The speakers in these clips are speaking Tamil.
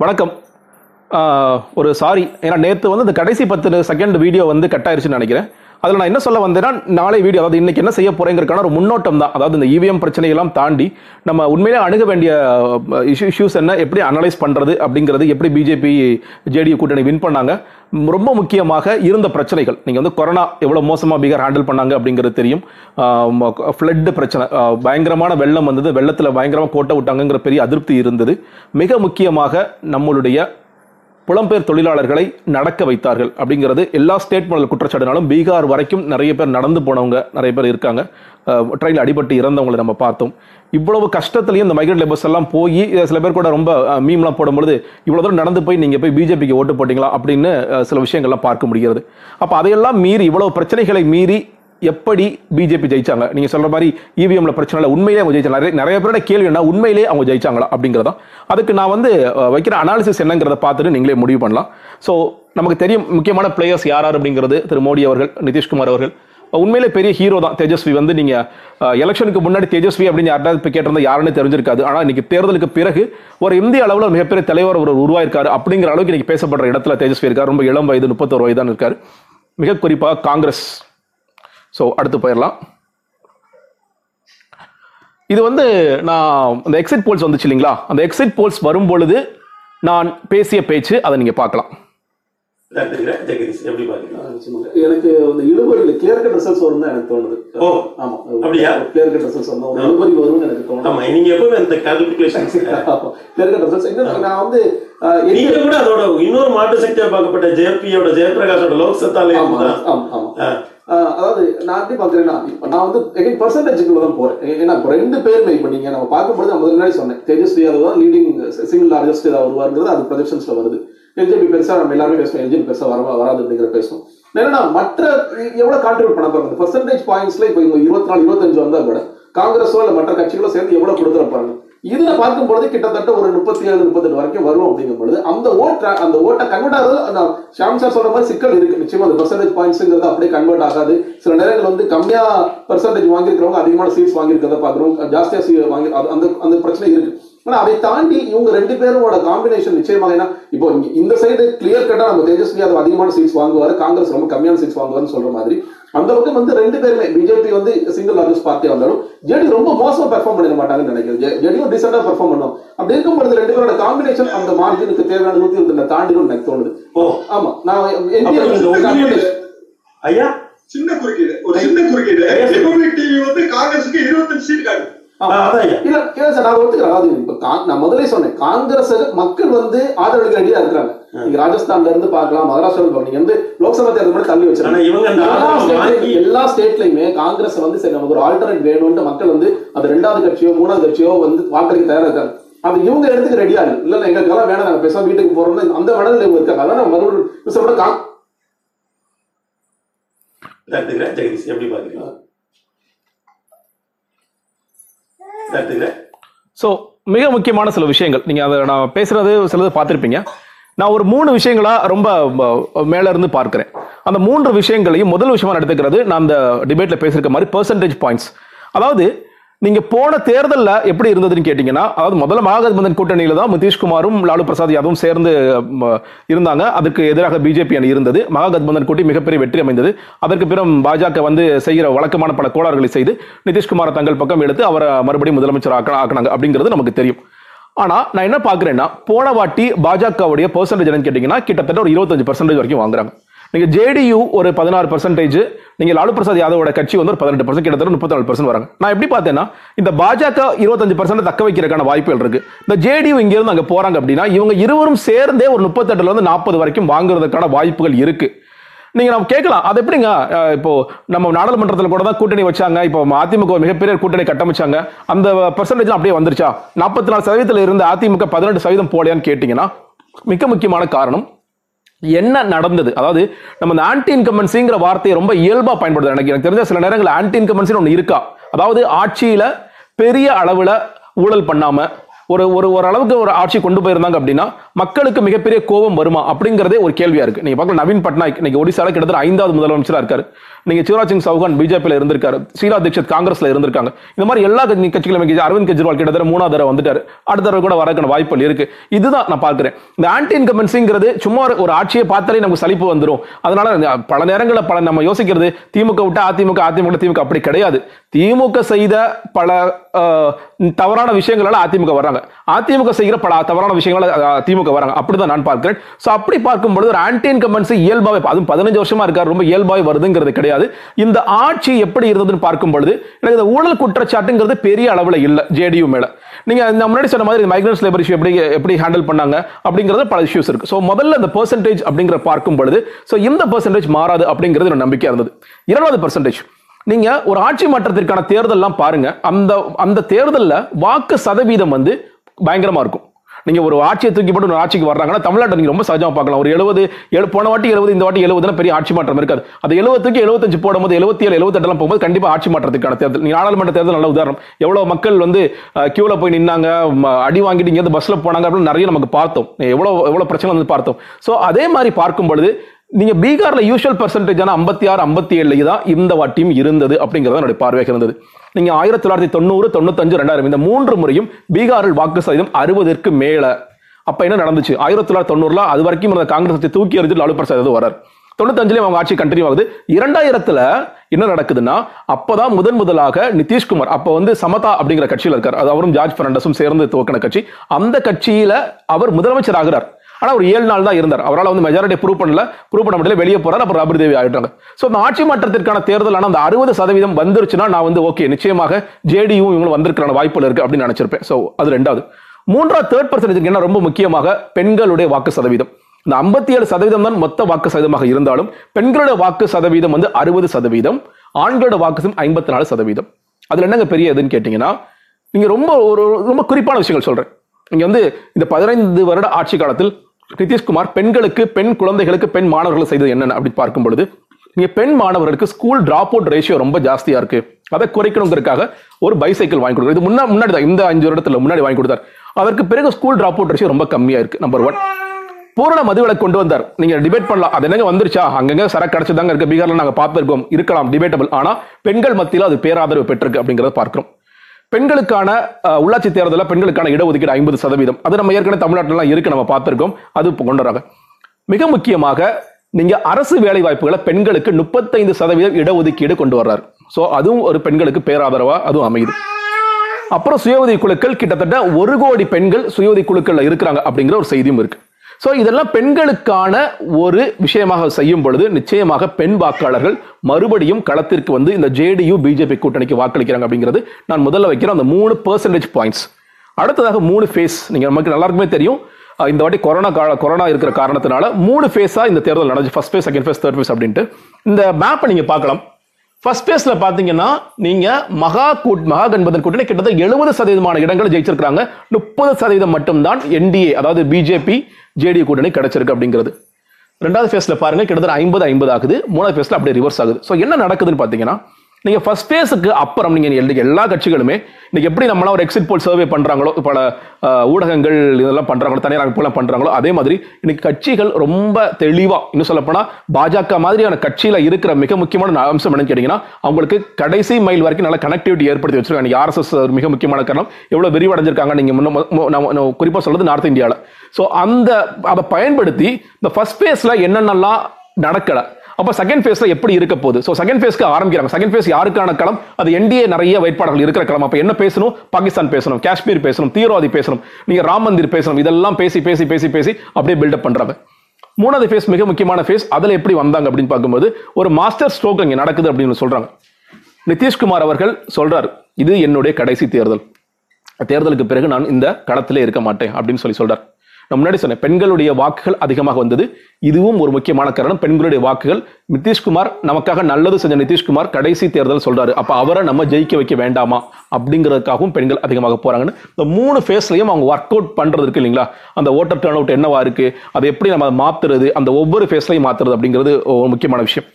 வணக்கம். ஒரு சாரி. ஏன்னா நேற்று வந்து இந்த கடைசி பத்து செகண்ட் வீடியோ வந்து கட்டாயிருச்சுன்னு நினைக்கிறேன். அதில் நான் என்ன சொல்ல வந்தேன்னா நாளை வீடியோ அதாவது இன்னைக்கு என்ன செய்ய போறேங்கிறதுக்கான ஒரு முன்னோட்டம் தான். அதாவது இந்த இவிஎம் பிரச்சனையெல்லாம் தாண்டி நம்ம உண்மையிலே அணுக வேண்டிய இஷ்யூ இஷ்யூஸ் என்ன எப்படி அனலைஸ் பண்ணுறது அப்படிங்கிறது எப்படி பிஜேபி ஜேடியு கூட்டணி வின் பண்ணாங்க ரொம்ப முக்கியமாக இருந்த பிரச்சனைகள். நீங்கள் வந்து கொரோனா எவ்வளோ மோசமாக பீகார் ஹேண்டில் பண்ணாங்க அப்படிங்கிறது தெரியும். ஃப்ளட்டு பிரச்சனை பயங்கரமான வெள்ளம் வந்தது வெள்ளத்தில் பயங்கரமாக கோட்டை விட்டாங்கங்கிற பெரிய அதிருப்தி இருந்தது. மிக முக்கியமாக நம்மளுடைய புலம்பெயர் தொழிலாளர்களை நடக்க வைத்தார்கள் அப்படிங்கிறது எல்லா ஸ்டேட் முதல் குற்றச்சாட்டுனாலும் பீகார் வரைக்கும் நிறைய பேர் நடந்து போனவங்க நிறைய பேர் இருக்காங்க. ட்ரெயினில் அடிபட்டு இறந்தவங்களை நம்ம பார்த்தோம். இவ்வளவு கஷ்டத்துலையும் இந்த மைக்ரேட் லேபர்ஸ் எல்லாம் போய் சில பேர் கூட ரொம்ப மீம்லாம் போடும்பொழுது இவ்வளோ தூரம் நடந்து போய் நீங்கள் போய் பிஜேபிக்கு ஓட்டு போட்டிங்களா அப்படின்னு சில விஷயங்கள்லாம் பார்க்க முடிகிறது. அப்போ அதையெல்லாம் மீறி இவ்வளோ பிரச்சனைகளை மீறி எப்படி பிஜேபி ஜெயிச்சாங்க? நீங்க சொல்ற மாதிரி இவிஎம்ல பிரச்சனை இல்லை உண்மையிலே அவங்க ஜெயிச்சாங்க. நிறைய நிறைய பேரோட கேள்வி என்ன? உண்மையிலே அவங்க ஜெயிச்சாங்களா? அப்படிங்கிறதா அதுக்கு நான் வந்து வைக்கிற அனாலிசிஸ் என்னங்கிறத பார்த்துட்டு நீங்களே முடிவு பண்ணலாம். ஸோ நமக்கு தெரியும் முக்கியமான பிளேயர்ஸ் யார் யார் அப்படிங்கிறது திரு மோடி அவர்கள் நிதிஷ்குமார் அவர்கள். உண்மையிலே பெரிய ஹீரோ தான். தேஜஸ்வி வந்து நீங்க எலெக்ஷனுக்கு முன்னாடி தேஜஸ்வி அப்படின்னு யாராவது இப்போ கேட்டிருந்தா யாருன்னு தெரிஞ்சிருக்காது. ஆனால் இன்னைக்கு தேர்தலுக்கு பிறகு ஒரு இந்திய அளவில் மிகப்பெரிய தலைவர் ஒரு உருவாயிருக்காரு அப்படிங்கிற அளவுக்கு இன்னைக்கு பேசப்படுற இடத்துல தேஜஸ்வி இருக்கார். ரொம்ப இளம் வயது முப்பத்தோரு வயது இருக்காரு. மிக குறிப்பாக காங்கிரஸ். ஸோ அடுத்து போயிடலாம் இது வந்து நான் அந்த எக்ஸிட் போல்ஸ் வந்துச்சு இல்லைங்களா? அந்த எக்ஸிட் போல்ஸ் வரும் பொழுது நான் பேசிய பேச்சு அதை நீங்க பார்க்கலாம். எனக்கு இந்த இழுபறி கிளியர் கட் ரிசல்ட்ஸ் வரும் தான் எனக்கு தோணுது. ஓ, ஆமா. அப்படியா? கிளியர் கட் ரிசல்ட்ஸ் வந்தா இழுபறி வரும்னு எனக்கு தோணுது. ஆமா நீங்க எப்பவுமே அந்த கால்குலேஷன்ஸ் கிளியர் கட் ரிசல்ட்ஸ் இன்னும் நான் வந்து நீங்க கூட அதோட இன்னொரு மாட்டு சக்தியா பார்க்கப்பட்ட ஜேபியோட ஜெயபிரகாஷோட லோக் சத்தால ஆமா ஆமா அதாவது நான் எப்படி பார்க்குறேன்னா இப்போ நான் வந்து எகைன் பர்சன்டேஜுக்குள்ள தான் போகிறேன் ஏ- ஏன்னா இப்போ ரெண்டு பேருமே இப்போ நீங்கள் நம்ம பார்க்கும்போது நான் முதல்ல முன்னாடி சொன்னேன். தேஜஸ்வி யாதவ் தான் லீடிங் சிங்கிள் லார்ஜஸ்ட் வருவாருங்கிறது அது ப்ரொஜெக்ஷன்ஸில் வருது. எல்ஜிபி பெருசாக நம்ம எல்லாருமே பேசுவோம். எல்ஜிபி பெருசாக வர வராது அப்படிங்கிற பேசுவோம். என்னன்னா மற்ற எவ்வளோ கான்ட்ரிபியூட் பண்ண பாருங்க பர்சன்டேஜ் பாயிண்ட்ஸில் இப்போ இவங்க இருபத்தி நாலு இருபத்தஞ்சு வந்தால் கூட காங்கிரஸோ இல்லை மற்ற கட்சிகளோ சேர்ந்து எவ்வளோ கொடுக்குற பாருங்க. இதுல பார்க்கும் பொழுது கிட்டத்தட்ட ஒரு முப்பத்தி ஏழு முப்பத்தெட்டு வரைக்கும் வரும் அப்படிங்கும் பொழுது அந்த ஓட்ட அந்த ஓட்டை கன்வெர்ட் ஆகுது. ஷாம் சார் சொல்ற மாதிரி சிக்கல் இருக்கு. நிச்சயமா அந்த பர்சன்டேஜ் பாயிண்ட்ஸ்ங்கிறது அப்படியே கன்வெர்ட் ஆகாது. சில நேரங்கள் வந்து கம்மியா பர்சன்டேஜ் வாங்கியிருக்கிறவங்க அதிகமான சீட்ஸ் வாங்கியிருக்கிறத பாக்குறோம் ஜாஸ்தியா சீட் வாங்கி அந்த அந்த பிரச்சனை இருக்கு. ஆனா அதை தாண்டி இவங்க ரெண்டு பேரோட காம்பினேஷன் நிச்சயமாக ஏன்னா இப்போ இந்த சைடு கிளியர் கட்டா நம்ம தேஜஸ்வி அது அதிகமான சீட்ஸ் வாங்குவாரு காங்கிரஸ் ரொம்ப கம்மியான சீட்ஸ் வாங்குவாருன்னு சொல்ற மாதிரி. அந்த பக்கம் வந்து ரெண்டு பேருமே பிஜேபி வந்து சிங்கிள் லார்ஜஸ்ட் பார்ட்டியா வந்தாலும் ஜேடி ரொம்ப மோசமா பெர்ஃபார்ம் பண்ணிட மாட்டாங்கன்னு நினைக்கிறேன். ஜேடியும் டீசெண்டா பெர்ஃபார்ம் பண்ணும். அப்படி இருக்கும்போது ரெண்டு பேரோட காம்பினேஷன் அந்த மார்ஜினுக்கு தேவையான நூத்தி இருபத்தி தாண்டிடும் எனக்கு தோணுது. ஓ. ஆமா நான் ஐயா? சின்ன குறுக்கீடு ஒரு சின்ன குறுக்கீடு. ரிபப்ளிக் டிவி வந்து காங்கிரஸுக்கு இருபத்தஞ்சு சீட் காட்டு இல்ல சார் நான் ஒத்துக்கிறேன். அதாவது இப்ப கா- நான் முதலே சொன்னேன் காங்கிரஸ் மக்கள் வந்து ஆதரவு ரெடியா இருக்கிறாங்க. நீங்க ராஜஸ்தான்ல இருந்து பார்க்கலாம் மகாராஷ்டிரா இருந்து பார்க்கலாம். நீங்க வந்து லோக்சபா தேர்தல் மட்டும் தள்ளி வச்சிருக்காங்க எல்லா ஸ்டேட்லயும் வாங்கி எல்லா ஸ்டேட்லயுமே காங்கிரஸ் வந்து சரி நமக்கு ஒரு ஆல்டர்னேட் வேணும்னு மக்கள் வந்து அது ரெண்டாவது கட்சியோ மூணாவது கட்சியோ வந்து வாக்களிக்க தயாரா இருக்காங்க. அது இவங்க இடத்துக்கு ரெடியா இருக்கு இல்ல. இல்ல எங்களுக்கெல்லாம் வேணாம். நாங்க பேசாம வீட்டுக்கு போறோம்னு அந்த மனதில் இவங்க இருக்காங்க. அதான் மறுபடியும் ஜெகதீஷ் எப்படி பாக்குறீங்க ஸோ மிக முக்கியமான சில விஷயங்கள். நீங்கள் அதை நான் பேசுறது சிலது பார்த்துருப்பீங்க. நான் ஒரு மூணு விஷயங்களா ரொம்ப மேல இருந்து பார்க்கிறேன். அந்த மூன்று விஷயங்களையும் முதல் விஷயமா எடுத்துக்கிறது நான் அந்த டிபேட்ல பேசியிருக்க மாதிரி பெர்சன்டேஜ் பாயிண்ட்ஸ் அதாவது நீங்க போன தேர்தலில் எப்படி இருந்ததுன்னு கேட்டீங்கன்னா அதாவது முதல்ல மகாகத்பந்தன் கூட்டணியில தான் நிதிஷ்குமாரும் லாலு பிரசாத் யாதவும் சேர்ந்து இருந்தாங்க. அதுக்கு எதிராக பிஜேபி அணி இருந்தது. மகாகத்பந்தன் கூட்டி மிகப்பெரிய வெற்றி அமைந்தது. அதற்கு பிறகு பாஜக வந்து செய்கிற வழக்கமான பல கோளாறுகளை செய்து நிதிஷ்குமாரை தங்கள் பக்கம் எடுத்து அவரை மறுபடியும் முதலமைச்சர் ஆக்க ஆக்கினாங்க. அப்படிங்கிறது நமக்கு தெரியும். ஆனா நான் என்ன பாக்குறேன்னா போன வாட்டி பாஜகவுடைய பெர்சன்டேஜ் என்னன்னு கேட்டீங்கன்னா கிட்டத்தட்ட ஒரு இருபத்தஞ்சு பர்சன்டேஜ் வரைக்கும் வாங்குறாங்க. நீங்க ஜேடியு ஒரு பதினாறு பர்சன்டேஜ் நீங்க லாலு பிரசாத் யாதவோட கட்சி வந்து ஒரு பதினெட்டு பர்சன்ட் கிட்டத்தட்ட முப்பத்தி நாலு பர்சன்ட் வராங்க. நான் எப்படி பார்த்தேன்னா இந்த பாஜக இருபத்தஞ்சு பர்சன்ட் தக்க வைக்கிறதுக்கான வாய்ப்புகள் இருக்கு. இந்த ஜேடியு இங்கேருந்து அங்கே போகிறாங்க போறாங்க அப்படின்னா இவங்க இருவரும் சேர்ந்தே ஒரு முப்பத்தெட்டுல இருந்து நாற்பது வரைக்கும் வாங்குறதுக்கான வாய்ப்புகள் இருக்கு. நீங்க நம்ம கேட்கலாம். அது எப்படிங்க? இப்போ நம்ம நாடாளுமன்றத்தில் கூட தான் கூட்டணி வச்சாங்க. இப்போ அதிமுக மிகப்பெரிய கூட்டணி கட்டமைச்சாங்க. அந்த பர்சன்டேஜ் அப்படியே வந்துருச்சா? நாற்பத்தி நாலு சதவீதத்தில் இருந்து அதிமுக பதினெட்டு சதவீதம் போலையான்னு கேட்டீங்கன்னா மிக முக்கியமான காரணம் என்ன நடந்தது? அதாவது நம்ம இந்த ஆன்டி இன்கம்பன்சிங்கிற வார்த்தையை ரொம்ப இயல்பாக பயன்படுத்த எனக்கு எனக்கு தெரிஞ்ச சில நேரங்களில் ஆன்டி இன்கம்பன்சின்னு ஒன்று இருக்கா? அதாவது ஆட்சியில் பெரிய அளவில் ஊழல் பண்ணாமல் ஒரு ஒரு ஓரளவுக்கு ஒரு ஆட்சி கொண்டு போயிருந்தாங்க அப்படின்னா மக்களுக்கு மிகப்பெரிய கோபம் வருமா அப்படிங்கிறதே ஒரு கேள்வியா இருக்கு. நீங்க பார்க்கலாம் நவீன் பட்நாயக் இன்னைக்கு ஒடிசால கிட்டத்தட்ட ஐந்தாவது முதலமைச்சரா இருக்காரு. நீங்க சிவராஜ் சிங் சௌகான் பிஜேபியில் இருந்திருக்காரு ஷீலா தீட்சித் காங்கிரஸ்ல இருந்திருக்காங்க. இந்த மாதிரி எல்லா கட்சிகளும் அரவிந்த் கெஜ்ரிவால் கிட்டத்தட்ட மூணாவது தடவை வந்துட்டாரு. அடுத்த தடவை கூட வரக்கான வாய்ப்புகள் இருக்கு. இதுதான் நான் பார்க்கிறேன். இந்த ஆன்டி இன்கமென்சிங்கிறது சும்மா ஒரு- ஆட்சியை பார்த்தாலே நமக்கு சலிப்பு வந்துரும். அதனால பல நேரங்களில் பல நம்ம யோசிக்கிறது திமுக விட்டு அதிமுக அதிமுக திமுக அப்படி கிடையாது. திமுக செய்த பல தவறான விஷயங்களால அதிமுக வர்றாங்க. அதிமுக செய்கிற பல தவறான விஷயங்களால திமுக வராங்க அப்படிதான் நான் பார்க்கிறேன். சோ அப்படி பார்க்கும்பொழுது ஒரு ஆன்டி இன்கமென்சி இயல்பாவே அதுவும் பதினஞ்சு வருஷமா இருக்காரு ரொம்ப இயல்பாவே வருதுங்கிறது கிடையாது. இந்த ஆட்சி எப்படி இருந்ததுன்னு பார்க்கும் பொழுது எனக்கு இந்த ஊழல் குற்றச்சாட்டுங்கிறது பெரிய அளவுல இல்ல ஜேடியு மேல. நீங்க இந்த முன்னாடி சொன்ன மாதிரி மைக்ரன்ஸ் லேபர் இஷ்யூ எப்படி எப்படி ஹேண்டில் பண்ணாங்க அப்படிங்கறது பல இஷ்யூஸ் இருக்கு. ஸோ முதல்ல இந்த பெர்சன்டேஜ் அப்படிங்கிற பார்க்கும் பொழுது ஸோ இந்த பெர்சன்டேஜ் மாறாது அப்படிங்கிறது ஒரு நம்பிக்கையா இருந்தது. இரண்டாவது பெர்சன்டேஜ் நீங்க ஒரு ஆட்சி மாற்றத்திற்கான தேர்தல்லாம் பாருங்க அந்த அந்த தேர்தலில் வாக்கு சதவீதம் வந்து பயங்கரமா இருக்கும். நீங்கள் ஒரு ஆட்சியை தூக்கி போட்டு ஒரு ஆட்சிக்கு வர்றாங்கன்னா தமிழ்நாட்டை நீங்கள் ரொம்ப சகஜமாக பார்க்கலாம். ஒரு எழுபது போன வாட்டி எழுபது இந்த வாட்டி எழுபதுனா பெரிய ஆட்சி மாற்றம் இருக்காது. அது எழுபத்துக்கு எழுபத்தஞ்சு போடும்போது எழுபத்தி ஏழு எழுபத்தெட்டுலாம் போகும்போது கண்டிப்பாக ஆட்சி மாற்றத்துக்கான தேர்தல். நீங்க நாடாளுமன்ற தேர்தல் நல்ல உதாரணம். எவ்வளோ மக்கள் வந்து கியூவில் போய் நின்னாங்க அடி வாங்கிட்டு இங்கேருந்து பஸ்ஸில் போனாங்க அப்படின்னு நிறைய நமக்கு பார்த்தோம். எவ்வளோ எவ்வளோ பிரச்சனை வந்து பார்த்தோம். ஸோ அதே மாதிரி பார்க்கும் பொழுது நீங்க பீகார்ல யூஷுவல் பர்சன்டேஜ் ஐம்பத்தி ஆறு ஐம்பத்தி ஏழு தான் இந்த வாட்டியும் இருந்தது அப்படிங்கிறது என்னுடைய பார்வையாக இருந்தது. நீங்க ஆயிரத்தி தொள்ளாயிரத்தி தொண்ணூறு தொண்ணூத்தஞ்சு ரெண்டாயிரம் இந்த மூன்று முறையும் பீகாரில் வாக்கு சதவீதம் அறுபதற்கு மேல. அப்ப என்ன நடந்துச்சு? ஆயிரத்தி தொள்ளாயிரத்தி தொண்ணூறுல அது வரைக்கும் இருந்த காங்கிரஸ் கட்சி தூக்கி எறிஞ்சு லாலு பிரசாத் யாதவ் வரார் தொண்ணூத்தஞ்சுலயும் அவங்க ஆட்சி கண்டினியூ ஆகுது. இரண்டாயிரத்துல என்ன நடக்குதுன்னா அப்பதான் முதன் முதலாக நிதிஷ்குமார் அப்ப வந்து சமதா அப்படிங்கிற கட்சியில் இருக்கார். அது அவரும் ஜார்ஜ் பெர்னாண்டஸும் சேர்ந்து துவக்கின கட்சி. அந்த கட்சியில அவர் முதலமைச்சர் ஆகிறார். ஆனால் ஒரு ஏழு நாள் தான் இருந்தார். அவரால் வந்து மெஜாரிட்டி ப்ரூவ் பண்ணல. ப்ரூவ் பண்ண முடியல. வெளியே போறாரு. அப்புறம் ராபரி தேவி ஆகிட்டாங்க ஸோ அந்த ஆட்சி மாற்றத்திற்கான தேர்தல் ஆனால் அந்த அறுபது சதவீதம் வந்துருச்சுன்னா நான் வந்து ஓகே நிச்சயமாக ஜேடியும் இவங்களும் வந்திருக்கிற வாய்ப்புகள் இருக்கு அப்படின்னு நினைச்சிருப்பேன். ஸோ அது ரெண்டாவது. மூன்றாவது தேர்ட் பர்சன்டேஜ் என்ன ரொம்ப முக்கியமாக பெண்களுடைய வாக்கு சதவீதம். இந்த ஐம்பத்தி ஏழு சதவீதம் தான் மொத்த வாக்கு சதவீதமாக இருந்தாலும் பெண்களுடைய வாக்கு சதவீதம் வந்து அறுபது சதவீதம் ஆண்களோட வாக்கு ஐம்பத்தி நாலு சதவீதம். அதில் என்னங்க பெரிய இதுன்னு கேட்டீங்கன்னா நீங்க ரொம்ப ஒரு ரொம்ப குறிப்பான விஷயங்கள் சொல்றேன். இங்க வந்து இந்த பதினைந்து வருட ஆட்சி காலத்தில் நிதிஷ்குமார் பெண்களுக்கு பெண் குழந்தைகளுக்கு பெண் மாணவர்கள் செய்தது என்னென்ன அப்படி பார்க்கும் பொழுது நீங்க பெண் மாணவர்களுக்கு ஸ்கூல் டிராப் அவுட் ரேஷியோ ரொம்ப ஜாஸ்தியா இருக்கு. அதை குறைக்கணுங்கிறதுக்காக ஒரு பைசைக்கிள் வாங்கி கொடுக்குறது இது முன்னா முன்னாடி தான் இந்த அஞ்சு வருடத்துல முன்னாடி வாங்கி கொடுத்தார். அதற்கு பிறகு ஸ்கூல் டிராப் அவுட் ரேஷியோ ரொம்ப கம்மியா இருக்கு நம்பர் ஒன் பூரண மதுவிலக்கு கொண்டு வந்தார். நீங்க டிபேட் பண்ணலாம். அது என்னங்க வந்துருச்சா? அங்கங்க சரக்கு கிடைச்சதாங்க இருக்கு. பீகார்ல நாங்க பார்த்துருக்கோம். இருக்கலாம் டிபேட்டபிள் ஆனா பெண்கள் மத்தியில் அது பேராதரவு பெற்றிருக்கு அப்படிங்கறத பார்க்கிறோம். பெண்களுக்கான உள்ளாட்சி தேர்தலில் பெண்களுக்கான இடஒதுக்கீடு ஐம்பது சதவீதம். அது நம்ம ஏற்கனவே தமிழ்நாட்டிலாம் இருக்கு நம்ம பார்த்துருக்கோம். அது கொண்டு வராங்க. மிக முக்கியமாக நீங்க அரசு வேலை வாய்ப்புகளை பெண்களுக்கு முப்பத்தைந்து சதவீதம் இடஒதுக்கீடு கொண்டு வர்றாரு. ஸோ அதுவும் ஒரு பெண்களுக்கு பேராதரவா அதுவும் அமையுது. அப்புறம் சுய உதவி குழுக்கள் கிட்டத்தட்ட ஒரு கோடி பெண்கள் சுய உதவி குழுக்கள்ல இருக்கிறாங்க அப்படிங்கிற ஒரு செய்தியும் இருக்கு. ஸோ இதெல்லாம் பெண்களுக்கான ஒரு விஷயமாக செய்யும் பொழுது நிச்சயமாக பெண் வாக்காளர்கள் மறுபடியும் களத்திற்கு வந்து இந்த ஜேடியு பிஜேபி கூட்டணிக்கு வாக்களிக்கிறாங்க அப்படிங்கிறது நான் முதல்ல வைக்கிற அந்த மூணு பர்சன்டேஜ் பாயிண்ட்ஸ் அடுத்ததாக மூணு ஃபேஸ் நீங்கள் நமக்கு எல்லாருக்குமே தெரியும். இந்த வாட்டி கொரோனா கால கொரோனா இருக்கிற காரணத்தினால மூணு ஃபேஸாக இந்த தேர்தல் நடந்துச்சு. First phase second phase third phase அப்படின்ட்டு. இந்த மேப்பை நீங்கள் பார்க்கலாம். ஃபர்ஸ்ட் பேஸ்ல பாத்தீங்கன்னா நீங்க மகா கூட் மகா கண்பதன் கூட்டணி கிட்டத்தட்ட எழுபது சதவீதமான இடங்களை ஜெயிச்சிருக்காங்க முப்பது சதவீதம் மட்டும்தான் என்டிஏ அதாவது பிஜேபி ஜேடி கூட்டணி கிடைச்சிருக்கு அப்படிங்கிறது. ரெண்டாவது ஃபேஸ்ல பாருங்க கிட்டத்தட்ட ஐம்பது ஐம்பது ஆகுது. மூணாவது ஃபேஸ்ல அப்படியே ரிவர்ஸ் ஆகுது. ஸோ என்ன நடக்குதுன்னு பாத்தீங்கன்னா நீங்க ஃபர்ஸ்ட் ஃபேஸுக்கு அப்புறம் நீங்க எல்லா- எல்லா கட்சிகளுமே இன்னைக்கு எப்படி நம்மளாம் ஒரு எக்ஸிட் போல் சர்வே பண்றாங்களோ பல ஊடகங்கள் இதெல்லாம் பண்றாங்களோ தனியார் அமைப்புலாம் பண்றாங்களோ அதே மாதிரி இன்னைக்கு கட்சிகள் ரொம்ப தெளிவா இன்னும் சொல்லப்போனால் பாஜக மாதிரியான கட்சியில இருக்கிற மிக முக்கியமான அம்சம் என்னன்னு கேட்டீங்கன்னா அவங்களுக்கு கடைசி மைல் வரைக்கும் நல்ல கனெக்டிவிட்டி ஏற்படுத்தி வச்சிருக்காங்க. ஆர்எஸ்எஸ் ஒரு மிக முக்கியமான காரணம். எவ்வளவு விரிவடைஞ்சிருக்காங்க நீங்க முன்ன மு- மு- குறிப்பா சொல்றது நார்த் இந்தியாவில் ஸோ அந்த அதை பயன்படுத்தி இந்த ஃபர்ஸ்ட் ஃபேஸ்ல என்னென்னலாம் நடக்கலை அப்ப செகண்ட் ஃபேஸ்ல எப்படி இருக்க போகுது? ஸோ செகண்ட் ஃபேஸ்க்கு ஆரம்பிக்கிறாங்க. செகண்ட் ஃபேஸ் யாருக்கான களம்? அது என்டிஏ நிறைய வேட்பாளர்கள் இருக்கிற களம். அப்போ என்ன பேசணும்? பாகிஸ்தான் பேசணும் காஷ்மீர் பேசணும் தீவிரவாதி பேசணும் நீங்க ராம் மந்திர் பேசணும் இதெல்லாம் பேசி பேசி பேசி பேசி அப்படியே பில்டப் பண்றாங்க மூணாவது ஃபேஸ் மிக முக்கியமான ஃபேஸ் அதுல எப்படி வந்தாங்க அப்படின்னு பார்க்கும்போது ஒரு மாஸ்டர் ஸ்ட்ரோக் இங்க நடக்குது அப்படின்னு சொல்றாங்க. நிதிஷ்குமார் அவர்கள் சொல்றாரு இது என்னுடைய கடைசி தேர்தல். தேர்தலுக்கு பிறகு நான் இந்த களத்திலே இருக்க மாட்டேன் அப்படின்னு சொல்லி சொல்றார். நான் முன்னாடி சொன்னேன் பெண்களுடைய வாக்குகள் அதிகமாக வந்தது. இதுவும் ஒரு முக்கியமான காரணம். பெண்களுடைய வாக்குகள் நிதிஷ்குமார் நமக்காக நல்லது செஞ்ச நிதிஷ்குமார் கடைசி தேர்தல் சொல்றாரு. அப்ப அவரை நம்ம ஜெயிக்க வைக்க வேண்டாமா? அப்படிங்கிறதுக்காகவும் பெண்கள் அதிகமாக போறாங்கன்னு இந்த மூணு ஃபேஸ்லையும் அவங்க ஒர்க் அவுட் பண்றது இருக்கு இல்லைங்களா? அந்த ஓட்டர் டர்ன் அவுட் என்னவா இருக்கு? அதை எப்படி நம்ம அதை மாத்துறது? அந்த ஒவ்வொரு ஃபேஸ்லையும் மாத்துறது அப்படிங்கிறது ஒரு முக்கியமான விஷயம்.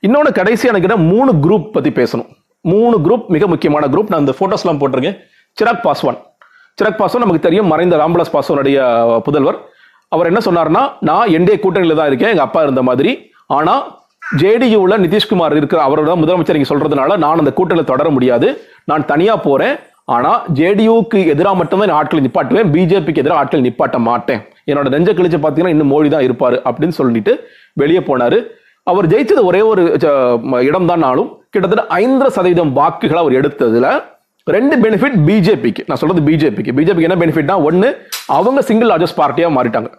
இன்னொன்று கடைசியாக எனக்கு மூணு குரூப் பத்தி பேசணும். மூணு குரூப் மிக முக்கியமான குரூப் நான் இந்த போட்டோஸ்லாம் போட்டிருக்கேன். சிராக் பாஸ்வான். சிராக் பாஸ்வான் நமக்கு தெரியும் மறைந்த ராம்விலாஸ் பாஸ்வானுடைய புதல்வர். அவர் என்ன சொன்னார்னா நான் என்டிஏ கூட்டணியில் தான் இருக்கேன் எங்கள் அப்பா இருந்த மாதிரி. ஆனால் ஜேடியூவில் நிதிஷ்குமார் இருக்கிற அவரோட முதலமைச்சர் நீங்கள் சொல்கிறதுனால நான் அந்த கூட்டணியில் தொடர முடியாது. நான் தனியாக போகிறேன் ஆனால் ஜேடியூக்கு எதிராக மட்டும்தான் நான் ஆட்களை நிப்பாட்டுவேன். பிஜேபிக்கு எதிராக ஆட்கள் நிப்பாட்ட மாட்டேன். என்னோட நெஞ்ச கிழிச்சு பார்த்தீங்கன்னா இன்னும் மோடி தான் இருப்பார் அப்படின்னு சொல்லிட்டு வெளியே போனார். அவர் ஜெயிச்சது ஒரே ஒரு இடம் தான்னாலும் கிட்டத்தட்ட ஐந்தரை சதவீதம் வாக்குகளை அவர் எடுத்ததில் ரெண்டு பெனிஃபிட் பிஜேபிக்கு நான் சொல்றது பிஜேபிக்கு பிஜேபிக்கு என்ன பெனிஃபிட்னா ஒன்னு அவங்க சிங்கிள் லார்ஜஸ்ட் பார்ட்டியா மாறிட்டாங்க.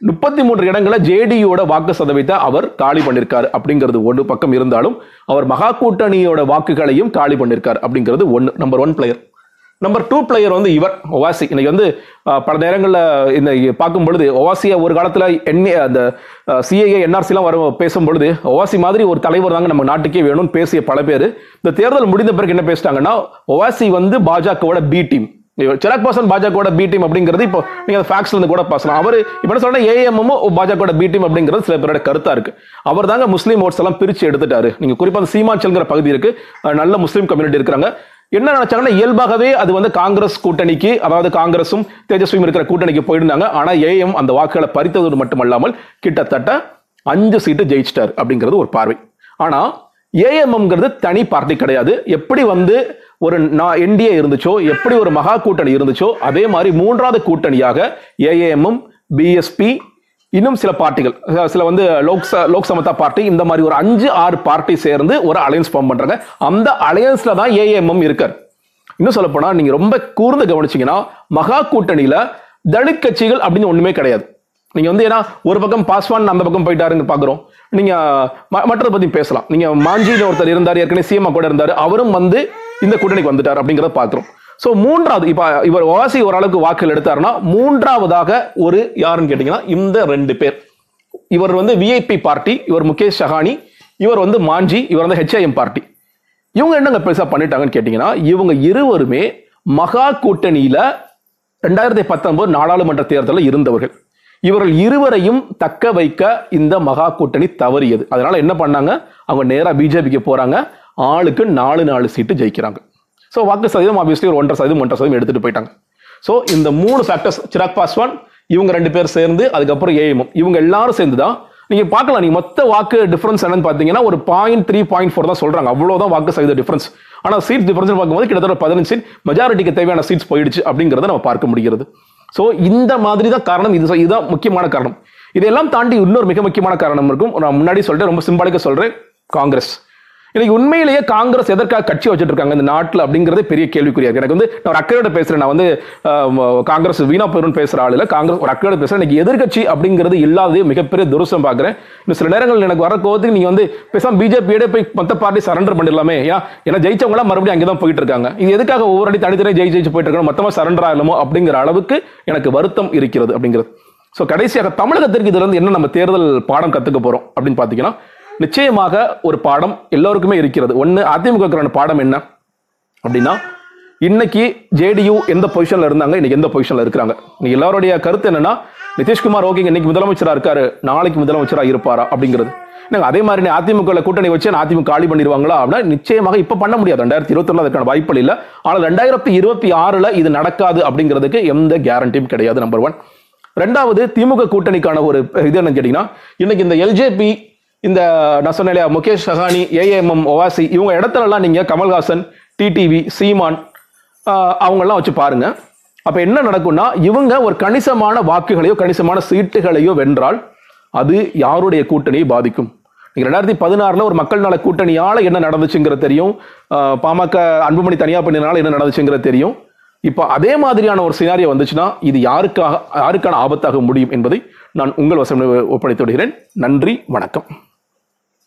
முப்பத்தி மூன்று இடங்களை ஜேடியோட வாக்கு சதவீதத்தை அவர் காலி பண்ணிருக்காரு அப்படிங்கிறது ஒரு பக்கம் இருந்தாலும் அவர் மகா கூட்டணியோட வாக்குகளையும் காலி பண்ணிருக்காரு அப்படிங்கிறது ஒன்னு number one player number two player வந்து இவர் ஒவாசி இன்னைக்கு வந்து பல நேரங்களில் இந்த பார்க்கும் பொழுது ஒவாசியை ஒரு காலத்தில் எண்ணி அந்த சிஏஏ என்ஆர்சிலாம் வர பேசும் பொழுது ஒவாசி மாதிரி ஒரு தலைவர் தாங்க நம்ம நாட்டுக்கே வேணும்னு பேசிய பல பேர். இந்த தேர்தல் முடிந்த பிறகு என்ன பேசிட்டாங்கன்னா ஒவாசி வந்து பாஜகவோட பி டீம் சிராக் பாசன் பாஜகவோட பி டீம் அப்படிங்கிறது இப்போ நீங்க ஃபேக்ஸ்ல இருந்து கூட பேசலாம் அவர் இப்போ என்ன சொல்றேன் ஏஎம்எம் பாஜகவோட பி டீம் அப்படிங்கிறது சில பேரோட கருத்தா இருக்கு. அவர் தாங்க முஸ்லீம் ஓட்ஸ் எல்லாம் பிரிச்சு எடுத்துட்டாரு. நீங்க குறிப்பா அந்த சீமாச்சல்ங்கிற பகுதி இருக்கு. நல்ல முஸ்லீம் கம்யூனிட்டி இருக்கிறாங்க. என்ன நினைச்சாங்கன்னா இயல்பாகவே அது வந்து காங்கிரஸ் கூட்டணிக்கு அதாவது காங்கிரஸும் தேஜஸ்வியும் இருக்கிற கூட்டணிக்கு போயிருந்தாங்க. ஆனா ஏஎம் அந்த வாக்குகளை பறித்ததோடு மட்டுமல்லாமல் கிட்டத்தட்ட அஞ்சு சீட்டு ஜெயிச்சிட்டார் அப்படிங்கிறது ஒரு பார்வை. ஆனா ஏஎம்எம்ங்கிறது தனி பார்ட்டி கிடையாது. எப்படி வந்து ஒரு நான் என்டிஏ இருந்துச்சோ எப்படி ஒரு மகா கூட்டணி இருந்துச்சோ அதே மாதிரி மூன்றாவது கூட்டணியாக ஏஏஎம்எம் பிஎஸ்பி இன்னும் சில பார்ட்டிகள் சில வந்து லோக் லோக் சமதா பார்ட்டி இந்த மாதிரி ஒரு அஞ்சு ஆறு பார்ட்டி சேர்ந்து ஒரு அலையன்ஸ் ஃபார்ம் பண்றாங்க. அந்த அலையன்ஸ்ல தான் ஏஎம்எம் இருக்கார். இன்னும் சொல்ல போனா நீங்க ரொம்ப கூர்ந்து கவனிச்சீங்கன்னா மகா கூட்டணியில தலித் கட்சிகள் அப்படின்னு ஒண்ணுமே கிடையாது. நீங்க வந்து ஏன்னா ஒரு பக்கம் பாஸ்வான் அந்த பக்கம் போயிட்டாருங்க பாக்குறோம். நீங்க மற்றதை பத்தி பேசலாம். நீங்க மாஞ்சியில் ஒருத்தர் இருந்தார் ஏற்கனவே சிஎம் கூட இருந்தாரு அவரும் வந்து இந்த கூட்டணிக்கு வந்துட்டார் அப்படிங்கறத பாக்குறோம். ஸோ மூன்றாவது இப்போ இவர் ஓவாசி ஓரளவுக்கு வாக்குகள் எடுத்தாருன்னா மூன்றாவதாக ஒரு யாருன்னு கேட்டிங்கன்னா இந்த ரெண்டு பேர். இவர் வந்து விஐபி பார்ட்டி இவர் முகேஷ் சஹானி இவர் வந்து மாஞ்சி இவர் வந்து ஹெச்ஐஎம் பார்ட்டி இவங்க என்னங்க பெருசாக பண்ணிட்டாங்கன்னு கேட்டிங்கன்னா இவங்க இருவருமே மகா கூட்டணியில் ரெண்டாயிரத்தி பத்தொன்பது நாடாளுமன்ற தேர்தலில் இருந்தவர்கள். இவர்கள் இருவரையும் தக்க வைக்க இந்த மகா கூட்டணி தவறியது. அதனால என்ன பண்ணாங்க? அவங்க நேராக பிஜேபிக்கு போகிறாங்க ஆளுக்கு நாலு நாலு சீட்டு ஜெயிக்கிறாங்க. ஸோ வாக்கு சதவீதம் ஆப்வியஸ்லி ஒரு ஒன்றரை சதவீதம் ஒன்றரை சதவீதம் எடுத்துகிட்டு போயிட்டாங்க. ஸோ இந்த மூணு ஃபேக்டர்ஸ் சிராக் பாஸ்வான் இவங்க ரெண்டு பேர் சேர்ந்து அதுக்கப்புறம் ஏஎம்எம் இவங்க எல்லாரும் சேர்ந்து தான் நீங்கள் பார்க்கலாம் நீங்கள் மொத்த வாக்கு டிஃபரன்ஸ் என்னன்னு பார்த்தீங்கன்னா ஒரு பாயிண்ட் த்ரீ பாயிண்ட் ஃபோர் தான் சொல்கிறாங்க அவ்வளோதான் வாக்கு சதவீத டிஃபரன்ஸ் ஆனால் சீட் டிஃபரன்ஸ் பார்க்கும்போது கிட்டத்தட்ட பதினஞ்சு சீட் மெஜாரிட்டிக்கு தேவையான சீட்ஸ் போயிடுச்சு அப்படிங்கறத நம்ம பார்க்க முடிகிறது. ஸோ இந்த மாதிரி தான் காரணம். இது இதுதான் முக்கியமான காரணம். இதெல்லாம் தாண்டி இன்னொரு மிக முக்கியமான காரணம் இருக்கும். நான் முன்னாடி சொல்லிட்டு ரொம்ப சிம்பாலிக்கா சொல்கிறேன் காங்கிரஸ் இன்னைக்கு உண்மையிலேயே காங்கிரஸ் எதற்காக கட்சி வச்சுட்டு இருக்காங்க இந்த நாட்டில் அப்படிங்கிறதே பெரிய கேள்விக்குறியா இருக்கு. எனக்கு வந்து நான் ஒரு அக்கறையோட பேசுறேன். நான் வந்து காங்கிரஸ் வீணா பெருன் பேசுற ஆள் இல்லை. காங்கிரஸ் ஒரு அக்கறையோட பேசுறேன். இன்னைக்கு எதிர்க்கட்சி அப்படிங்கிறது இல்லாததே மிகப்பெரிய துருசம் பார்க்குறேன். இன்னும் சில நேரங்கள் எனக்கு வர கோவத்துக்கு நீங்க வந்து பேசாம பிஜேபியோட போய் மொத்த பார்ட்டி சரண்டர் பண்ணிடலாமே. ஏன் ஏன்னா ஜெயிச்சவங்க மறுபடியும் அங்கே தான் போயிட்டு இருக்காங்க இது எதுக்காக ஒவ்வொரு அடி தனித்தனியாக ஜெயி ஜெயிச்சு போயிட்டு இருக்கணும் மொத்தமாக சரண்டர் ஆகலாமோ அப்படிங்கிற அளவுக்கு எனக்கு வருத்தம் இருக்கிறது அப்படிங்கிறது. ஸோ கடைசியாக தமிழகத்திற்கு இதுல இருந்து என்ன நம்ம தேர்தல் பாடம் கத்துக்க போறோம் அப்படின்னு பார்த்தீங்கன்னா நிச்சயமாக ஒரு பாடம் எல்லோருக்குமே இருக்கிறது. ஒன்று அதிமுகக்கான பாடம் என்ன? அப்படின்னா இன்னைக்கு ஜேடியு எந்த பொசிஷன்ல இருந்தாங்க? இன்னைக்கு எந்த பொசிஷன்ல இருக்கிறாங்க? இன்னைக்கு எல்லாருடைய கருத்து என்னன்னா நிதிஷ்குமார் ஓகேங்க இன்னைக்கு முதலமைச்சரா இருக்காரு. நாளைக்கு முதலமைச்சரா இருப்பாரா? அப்படிங்கிறது. நாங்கள் அதே மாதிரி அதிமுக கூட்டணி வச்சு நான் அதிமுக காலி பண்ணிடுவாங்களா? அப்படின்னா நிச்சயமாக இப்போ பண்ண முடியாது. ரெண்டாயிரத்தி இருபத்தி அதுக்கான வாய்ப்புகள் இல்லை. ஆனால் ரெண்டாயிரத்தி இருபத்தி ஆறில் இது நடக்காது அப்படிங்கிறதுக்கு எந்த கேரண்டியும் கிடையாது நம்பர் ஒன் ரெண்டாவது திமுக கூட்டணிக்கான ஒரு இது என்னன்னு கேட்டிங்கன்னா இன்னைக்கு இந்த எல்ஜேபி இந்த நான் சொன்னேன் முகேஷ் சஹானி ஏஏஎம்எம் ஒவாசி இவங்க இடத்துலலாம் நீங்கள் கமல்ஹாசன் டிடிவி சீமான் அவங்கெல்லாம் வச்சு பாருங்க. அப்போ என்ன நடக்கும்னா இவங்க ஒரு கணிசமான வாக்குகளையோ கணிசமான சீட்டுகளையோ வென்றால் அது யாருடைய கூட்டணியை பாதிக்கும்? ரெண்டாயிரத்தி பதினாறுல ஒரு மக்கள் நல கூட்டணியால் என்ன நடந்துச்சுங்கிறது தெரியும். பாமக அன்புமணி தனியாக பண்ணினால என்ன நடந்துச்சுங்கிறது தெரியும். இப்போ அதே மாதிரியான ஒரு சினாரியோ வந்துச்சுன்னா இது யாருக்காக யாருக்கான ஆபத்தாக முடியும் என்பதை நான் உங்கள் வசம் ஒப்படைத்து விடுகிறேன். நன்றி வணக்கம்.